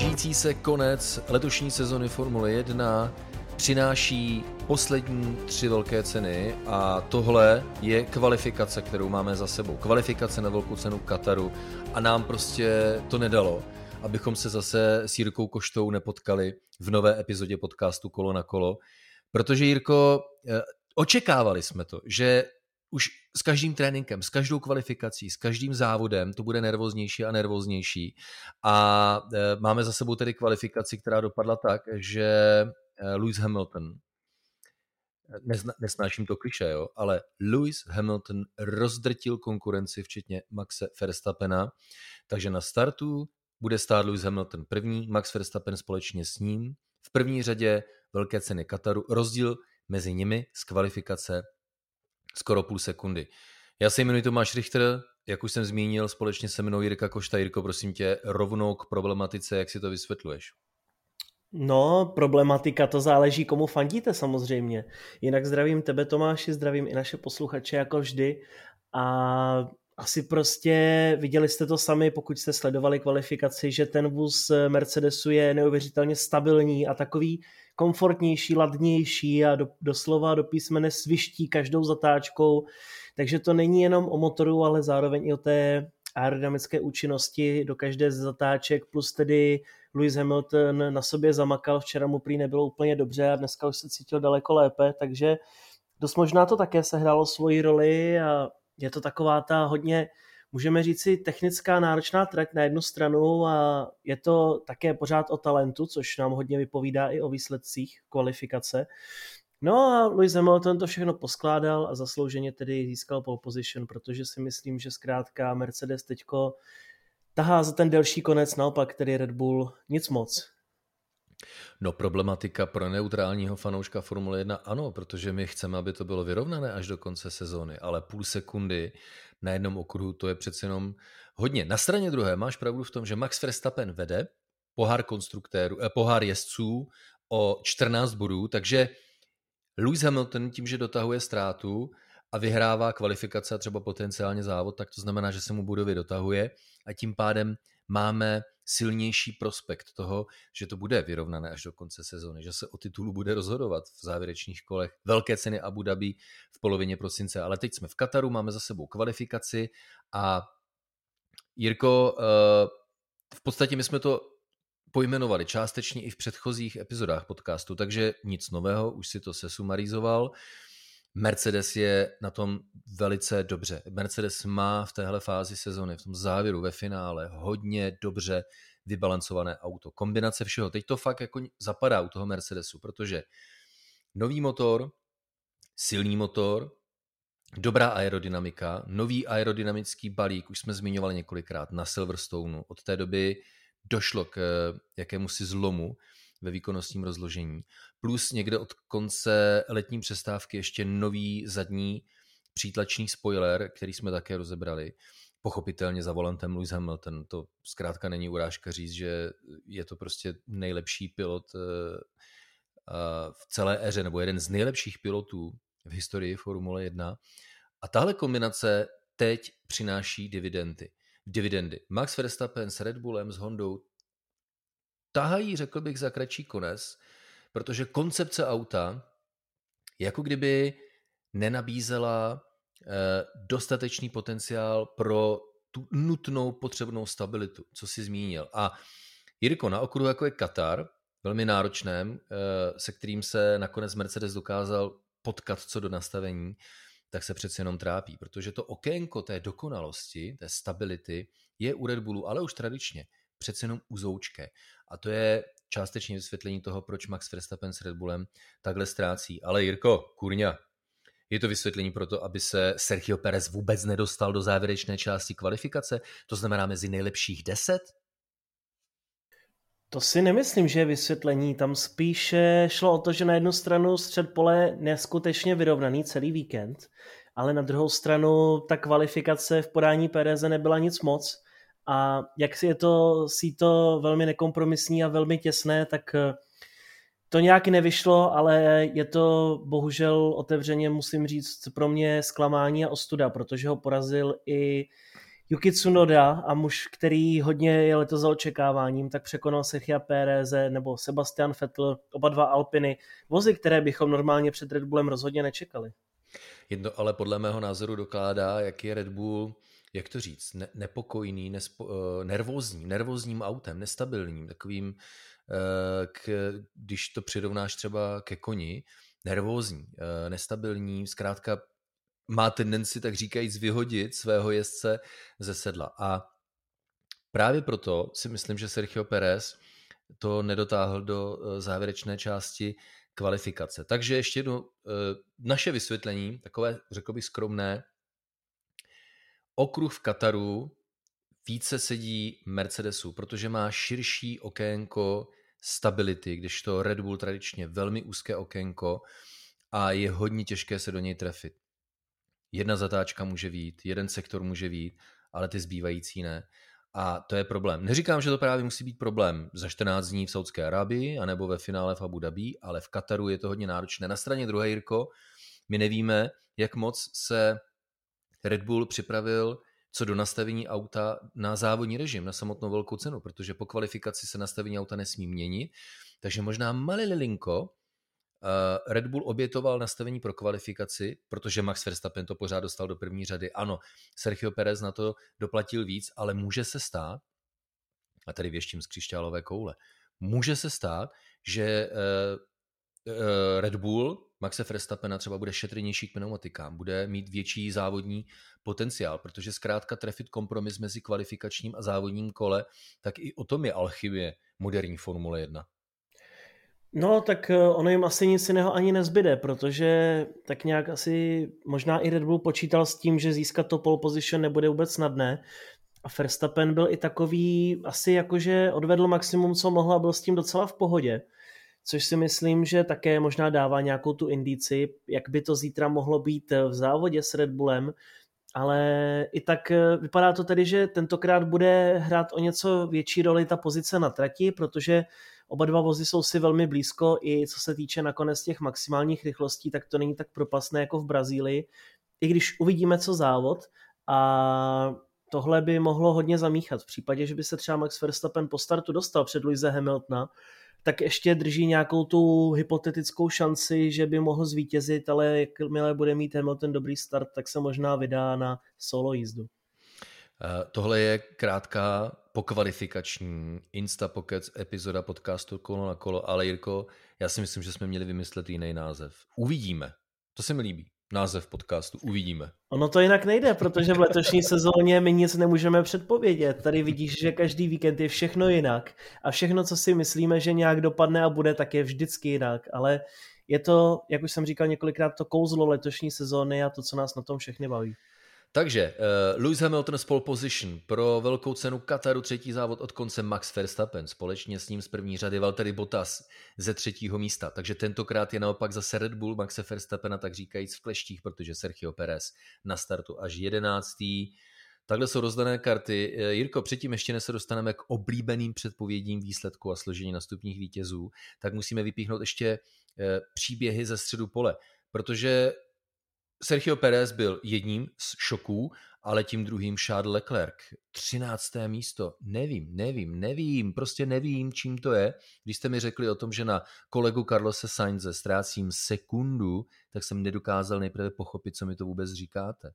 Blížící se konec letošní sezony Formule 1 přináší poslední tři velké ceny a tohle je kvalifikace, kterou máme za sebou. Kvalifikace na velkou cenu Kataru a nám prostě to nedalo, abychom se zase s Jirkou Koštou nepotkali v nové epizodě podcastu Kolo na kolo. Protože Jirko, eh, očekávali jsme to, že už s každým tréninkem, s každou kvalifikací, s každým závodem to bude nervóznější a nervóznější. A e, máme za sebou tedy kvalifikaci, která dopadla tak, že e, Lewis Hamilton, nezna, nesnáším to kliše, jo, ale Lewis Hamilton rozdrtil konkurenci, včetně Maxe Verstappena, takže na startu bude stát Lewis Hamilton první, Max Verstappen společně s ním. V první řadě velké ceny Kataru, rozdíl mezi nimi z kvalifikace skoro půl sekundy. Já se jmenuji Tomáš Richter, jak už jsem zmínil, společně se mnou Jirka Košta. Jirko, prosím tě, rovnou k problematice, jak si to vysvětluješ? No, problematika, to záleží, komu fandíte samozřejmě. Jinak zdravím tebe, Tomáši, zdravím i naše posluchače jako vždy. A asi prostě viděli jste to sami, pokud jste sledovali kvalifikaci, že ten vůz Mercedesu je neuvěřitelně stabilní a takový komfortnější, ladnější a do, doslova do písmene sviští každou zatáčkou. Takže to není jenom o motoru, ale zároveň i o té aerodynamické účinnosti do každé z zatáček, plus tedy Lewis Hamilton na sobě zamakal, včera mu prý nebylo úplně dobře a dneska už se cítil daleko lépe, takže dost možná to také sehrálo svoji roli a je to taková ta hodně můžeme říct si technická náročná trať na jednu stranu a je to také pořád o talentu, což nám hodně vypovídá i o výsledcích kvalifikace. No a Lewis Hamilton to všechno poskládal a zaslouženě tedy získal pole position, protože si myslím, že zkrátka Mercedes teďko tahá za ten delší konec, naopak tedy Red Bull nic moc. No problematika pro neutrálního fanouška Formule 1 ano, protože my chceme, aby to bylo vyrovnané až do konce sezóny, ale půl sekundy na jednom okruhu, to je přece jenom hodně. Na straně druhé máš pravdu v tom, že Max Verstappen vede pohár konstruktérů, eh, pohár jezdců o 14 bodů, takže Lewis Hamilton tím, že dotahuje ztrátu a vyhrává kvalifikace a třeba potenciálně závod, tak to znamená, že se mu budově dotahuje a tím pádem máme silnější prospekt toho, že to bude vyrovnané až do konce sezóny, že se o titulu bude rozhodovat v závěrečných kolech. Velké ceny Abu Dhabi v polovině prosince, ale teď jsme v Kataru, máme za sebou kvalifikaci a Jirko, eh, v podstatě my jsme to pojmenovali částečně i v předchozích epizodách podcastu, takže nic nového, už si to sesumarizoval. Mercedes je na tom velice dobře. Mercedes má v téhle fázi sezony, v tom závěru, ve finále, hodně dobře vybalancované auto. Kombinace všeho. Teď to fakt jako zapadá u toho Mercedesu, protože nový motor, silný motor, dobrá aerodynamika, nový aerodynamický balík, už jsme zmiňovali několikrát na Silverstoneu. Od té doby došlo k eh, jakému si zlomu ve výkonnostním rozložení. Plus někde od konce letní přestávky ještě nový zadní přítlačný spoiler, který jsme také rozebrali. Pochopitelně za volantem Lewis Hamilton. To zkrátka není urážka říct, že je to prostě nejlepší pilot eh, v celé éře, nebo jeden z nejlepších pilotů v historii Formule 1. A tahle kombinace teď přináší dividendy. Dividendy. Max Verstappen s Red Bullem, s Hondou tahají, řekl bych, za kratší konec, protože koncepce auta jako kdyby nenabízela eh, dostatečný potenciál pro tu nutnou potřebnou stabilitu, co si zmínil. A Jirko, na okruhu jako je Katar, velmi náročném, eh, se kterým se nakonec Mercedes dokázal potkat co do nastavení, tak se přece jenom trápí, protože to okénko té dokonalosti, té stability je u Red Bullu, ale už tradičně přece jenom uzoučké. A to je částečně vysvětlení toho, proč Max Verstappen s Red Bullem takhle ztrácí. Ale Jirko, kurňa, je to vysvětlení pro to, aby se Sergio Perez vůbec nedostal do závěrečné části kvalifikace? To znamená mezi nejlepších deset? To si nemyslím, že je vysvětlení. Tam spíše šlo o to, že na jednu stranu střed pole neskutečně vyrovnaný celý víkend, ale na druhou stranu ta kvalifikace v podání Pereze nebyla nic moc a jak si je to síto velmi nekompromisní a velmi těsné, tak eh, to nějak nevyšlo, ale je to bohužel otevřeně musím říct pro mě zklamání a ostuda, protože ho porazil i Yuki Tsunoda a muž, který hodně je letos za očekáváním, tak překonal Sergio Pérez nebo Sebastian Vettel, oba dva Alpiny, vozy, které bychom normálně před Red Bullem rozhodně nečekali. Jedno ale podle mého názoru dokládá, jak je Red Bull, jak to říct, ne- nepokojný, nespo, uh, nervózní, nervózním autem, nestabilním, takovým, uh, k, když to přirovnáš třeba ke koni, nervózní, uh, nestabilní, zkrátka má tendenci, tak říkajíc, vyhodit svého jezdce ze sedla. A právě proto si myslím, že Sergio Perez to nedotáhl do závěrečné části kvalifikace. Takže ještě jedno naše vysvětlení, takové, řekl bych, skromné. Okruh v Kataru více sedí Mercedesu, protože má širší okénko stability, když to Red Bull tradičně velmi úzké okénko a je hodně těžké se do něj trefit. Jedna zatáčka může vít, jeden sektor může vít, ale ty zbývající ne. A to je problém. Neříkám, že to právě musí být problém za 14 dní v Saudské Arabii, anebo ve finále v Abu Dhabi, ale v Kataru je to hodně náročné. Na straně druhé, Jirko, my nevíme, jak moc se Red Bull připravil co do nastavení auta na závodní režim, na samotnou velkou cenu, protože po kvalifikaci se nastavení auta nesmí měnit, takže možná malilinko uh, Red Bull obětoval nastavení pro kvalifikaci, protože Max Verstappen to pořád dostal do první řady. Ano, Sergio Perez na to doplatil víc, ale může se stát, a tady věštím z křišťálové koule, může se stát, že uh, uh, Red Bull Maxe Verstappena třeba bude šetrnější k pneumatikám, bude mít větší závodní potenciál, protože zkrátka trefit kompromis mezi kvalifikačním a závodním kole, tak i o tom je alchymie moderní Formule 1. No, tak eh, ono jim asi nic jiného ani nezbyde, protože tak nějak asi možná i Red Bull počítal s tím, že získat to pole position nebude vůbec snadné. A Verstappen byl i takový, asi jakože odvedl maximum, co mohl a byl s tím docela v pohodě. Což si myslím, že také možná dává nějakou tu indici, jak by to zítra mohlo být v závodě s Red Bullem, ale i tak eh, vypadá to tedy, že tentokrát bude hrát o něco větší roli ta pozice na trati, protože Oba dva vozy jsou si velmi blízko, i co se týče nakonec těch maximálních rychlostí, tak to není tak propasné jako v Brazílii. I když uvidíme, co závod a tohle by mohlo hodně zamíchat. V případě, že by se třeba Max Verstappen po startu dostal před Luise Hamiltona, tak ještě drží nějakou tu hypotetickou šanci, že by mohl zvítězit, ale jakmile bude mít Hamilton dobrý start, tak se možná vydá na solo jízdu. Eh, tohle je krátká pokvalifikační Insta Pocket epizoda podcastu Kolo na kolo, ale Jirko, já si myslím, že jsme měli vymyslet jiný název. Uvidíme. To se mi líbí. Název podcastu. Uvidíme. Ono to jinak nejde, protože v letošní sezóně my nic nemůžeme předpovědět. Tady vidíš, že každý víkend je všechno jinak a všechno, co si myslíme, že nějak dopadne a bude, tak je vždycky jinak. Ale je to, jak už jsem říkal několikrát, to kouzlo letošní sezóny a to, co nás na tom všechny baví. Takže uh, Lewis Hamilton z pole position pro velkou cenu Kataru třetí závod od konce Max Verstappen. Společně s ním z první řady Valtteri Bottas ze třetího místa. Takže tentokrát je naopak zase Red Bull Maxe Verstappena tak říkajíc v kleštích, protože Sergio Perez na startu až jedenáctý. Takhle jsou rozdané karty. Eh, Jirko, předtím ještě než se dostaneme k oblíbeným předpovědím výsledku a složení nastupních vítězů, tak musíme vypíchnout ještě eh, příběhy ze středu pole, protože Sergio Perez byl jedním z šoků, ale tím druhým Charles Leclerc. 13. místo. Nevím, nevím, nevím, prostě nevím, čím to je. Když jste mi řekli o tom, že na kolegu Carlose Sainze ztrácím sekundu, tak jsem nedokázal nejprve pochopit, co mi to vůbec říkáte.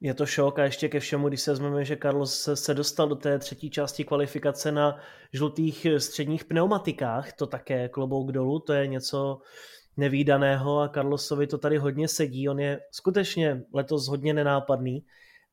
Je to šok a ještě ke všemu, když se vezmeme, že Carlos se dostal do té třetí části kvalifikace na žlutých středních pneumatikách, to také klobouk dolů, to je něco, nevýdaného a Carlosovi to tady hodně sedí. On je skutečně letos hodně nenápadný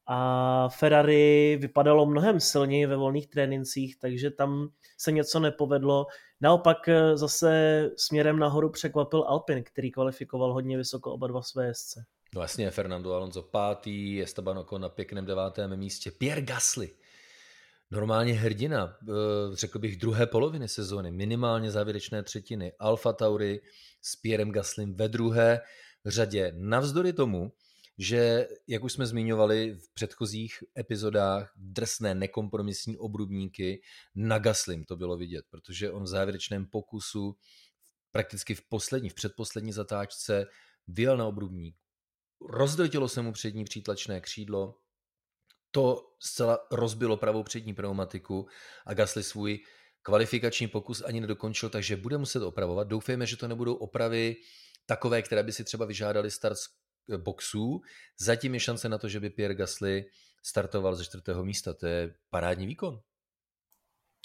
a Ferrari vypadalo mnohem silněji ve volných trénincích, takže tam se něco nepovedlo. Naopak eh, zase směrem nahoru překvapil Alpin, který kvalifikoval hodně vysoko oba dva své jezdce. Vlastně Fernando Alonso pátý, Esteban Ocon na pěkném devátém místě, Pierre Gasly normálně hrdina, eh, řekl bych, druhé poloviny sezóny, minimálně závěrečné třetiny. Alfa Tauri s Pierrem Gaslym ve druhé řadě. Navzdory tomu, že, jak už jsme zmiňovali v předchozích epizodách, drsné nekompromisní obrubníky na Gaslym to bylo vidět, protože on v závěrečném pokusu prakticky v poslední, v předposlední zatáčce vyjel na obrubník, rozdrtilo se mu přední přítlačné křídlo, to zcela rozbilo pravou přední pneumatiku a Gasly svůj kvalifikační pokus ani nedokončil, takže bude muset opravovat. Doufejme, že to nebudou opravy takové, které by si třeba vyžádali start z eh, boxů. Zatím je šance na to, že by Pierre Gasly startoval ze čtvrtého místa. To je parádní výkon.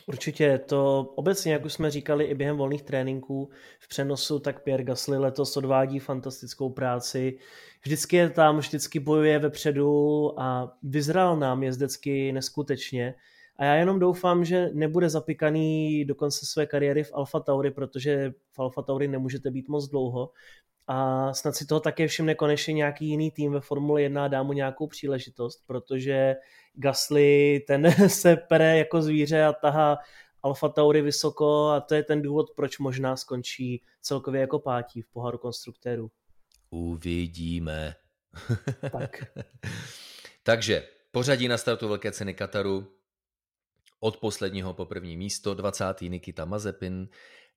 Určitě to obecně, jak už jsme říkali i během volných tréninků v přenosu, tak Pierre Gasly letos odvádí fantastickou práci. Vždycky je tam, vždycky bojuje vepředu a vyzrál nám jezdecky neskutečně. A já jenom doufám, že nebude zapikaný do konce své kariéry v Alfa Tauri, protože v Alfa Tauri nemůžete být moc dlouho. A snad si toho také všimne konečně nějaký jiný tým ve Formule 1 a dá mu nějakou příležitost, protože Gasly ten se pere jako zvíře a tahá Alfa Tauri vysoko a to je ten důvod, proč možná skončí celkově jako pátí v poháru konstruktérů. Uvidíme. Tak. Takže pořadí na startu Velké ceny Kataru od posledního po první místo 20. Nikita Mazepin,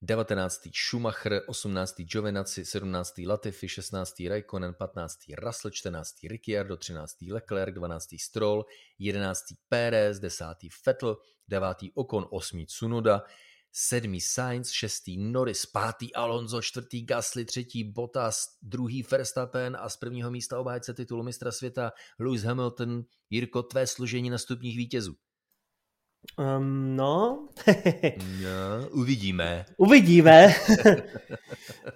19. Schumacher, 18. Giovinazzi, 17. Latifi, 16. Raikkonen, 15. Russell, 14. Ricciardo, 13. Leclerc, 12. Stroll, 11. Pérez, 10. Vettel, 9. Ocon, 8. Tsunoda, 7. Sainz, 6. Norris, 5. Alonso, 4. Gasly, 3. Bottas, 2. Verstappen a z prvního místa obhájce titulu mistra světa Lewis Hamilton. Jirko, tvé složení na stupních vítězů. Um, no. no. Uvidíme. Uvidíme.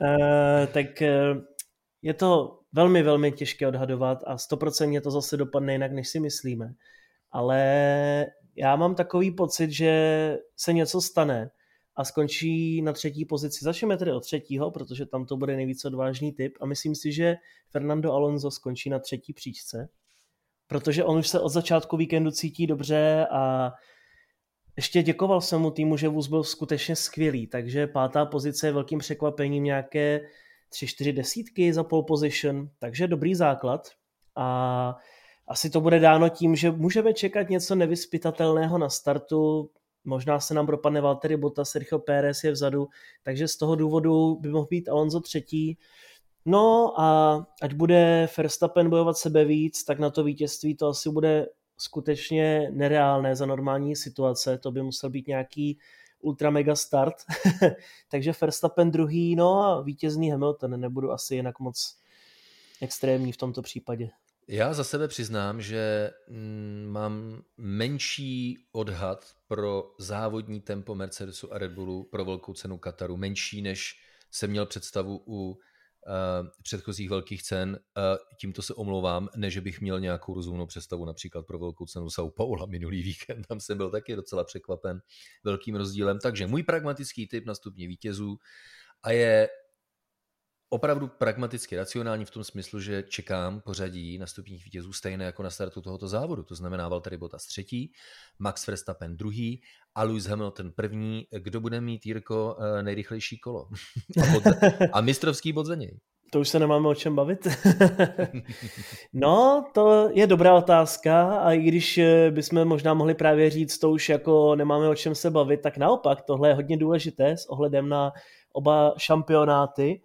uh, tak uh, je to velmi, velmi těžké odhadovat a stoprocentně to zase dopadne jinak, než si myslíme. Ale já mám takový pocit, že se něco stane a skončí na třetí pozici. Začneme tedy od třetího, protože tam to bude nejvíce odvážný typ a myslím si, že Fernando Alonso skončí na třetí příčce, protože on už se od začátku víkendu cítí dobře a ještě děkoval jsem mu týmu, že vůz byl skutečně skvělý, takže pátá pozice je velkým překvapením nějaké tři, čtyři desítky za pole position, takže dobrý základ a asi to bude dáno tím, že můžeme čekat něco nevyspytatelného na startu, možná se nám propadne Valtteri Bottas, Sergio Pérez je vzadu, takže z toho důvodu by mohl být Alonso třetí. No a ať bude Verstappen bojovat sebe víc, tak na to vítězství to asi bude skutečně nereálné za normální situace, to by musel být nějaký ultra mega start. Takže Verstappen druhý, no a vítězný Hamilton, nebudu asi jinak moc extrémní v tomto případě. Já za sebe přiznám, že mm, mám menší odhad pro závodní tempo Mercedesu a Red Bullu pro velkou cenu Kataru, menší než jsem měl představu u předchozích velkých cen. Uh, tímto se omlouvám, ne, že bych měl nějakou rozumnou představu například pro velkou cenu São Paula minulý víkend, tam jsem byl taky docela překvapen velkým rozdílem. Takže můj pragmatický typ na stupně vítězů a je opravdu pragmaticky racionální v tom smyslu, že čekám pořadí na stupních vítězů stejné jako na startu tohoto závodu. To znamená Valtteri Bottas třetí, Max Verstappen druhý a Lewis Hamilton první. Kdo bude mít, Jirko, eh, nejrychlejší kolo? a, bod, a mistrovský bod za něj. To už se nemáme o čem bavit. no, to je dobrá otázka a i když eh, bychom možná mohli právě říct, to už jako nemáme o čem se bavit, tak naopak tohle je hodně důležité s ohledem na oba šampionáty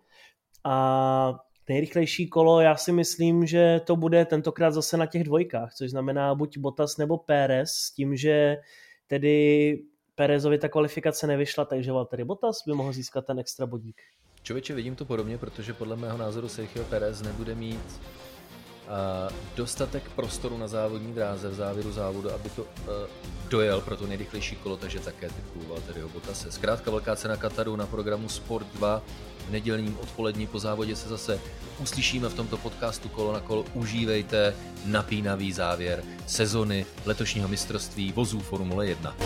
a nejrychlejší kolo, já si myslím, že to bude tentokrát zase na těch dvojkách, což znamená buď Bottas nebo Pérez, s tím, že tedy Pérezovi ta kvalifikace nevyšla, takže Valtteri Bottas by mohl získat ten extra bodík. Člověče, vidím to podobně, protože podle mého názoru Sergio Perez nebude mít dostatek prostoru na závodní dráze v závěru závodu, aby to uh, dojel pro to nejrychlejší kolo, takže také typu Valtteriho Bottase. Zkrátka velká cena Kataru na programu Sport 2 v nedělním odpolední po závodě se zase uslyšíme v tomto podcastu kolo na kolo. Užívejte napínavý závěr sezony letošního mistrovství vozů Formule 1.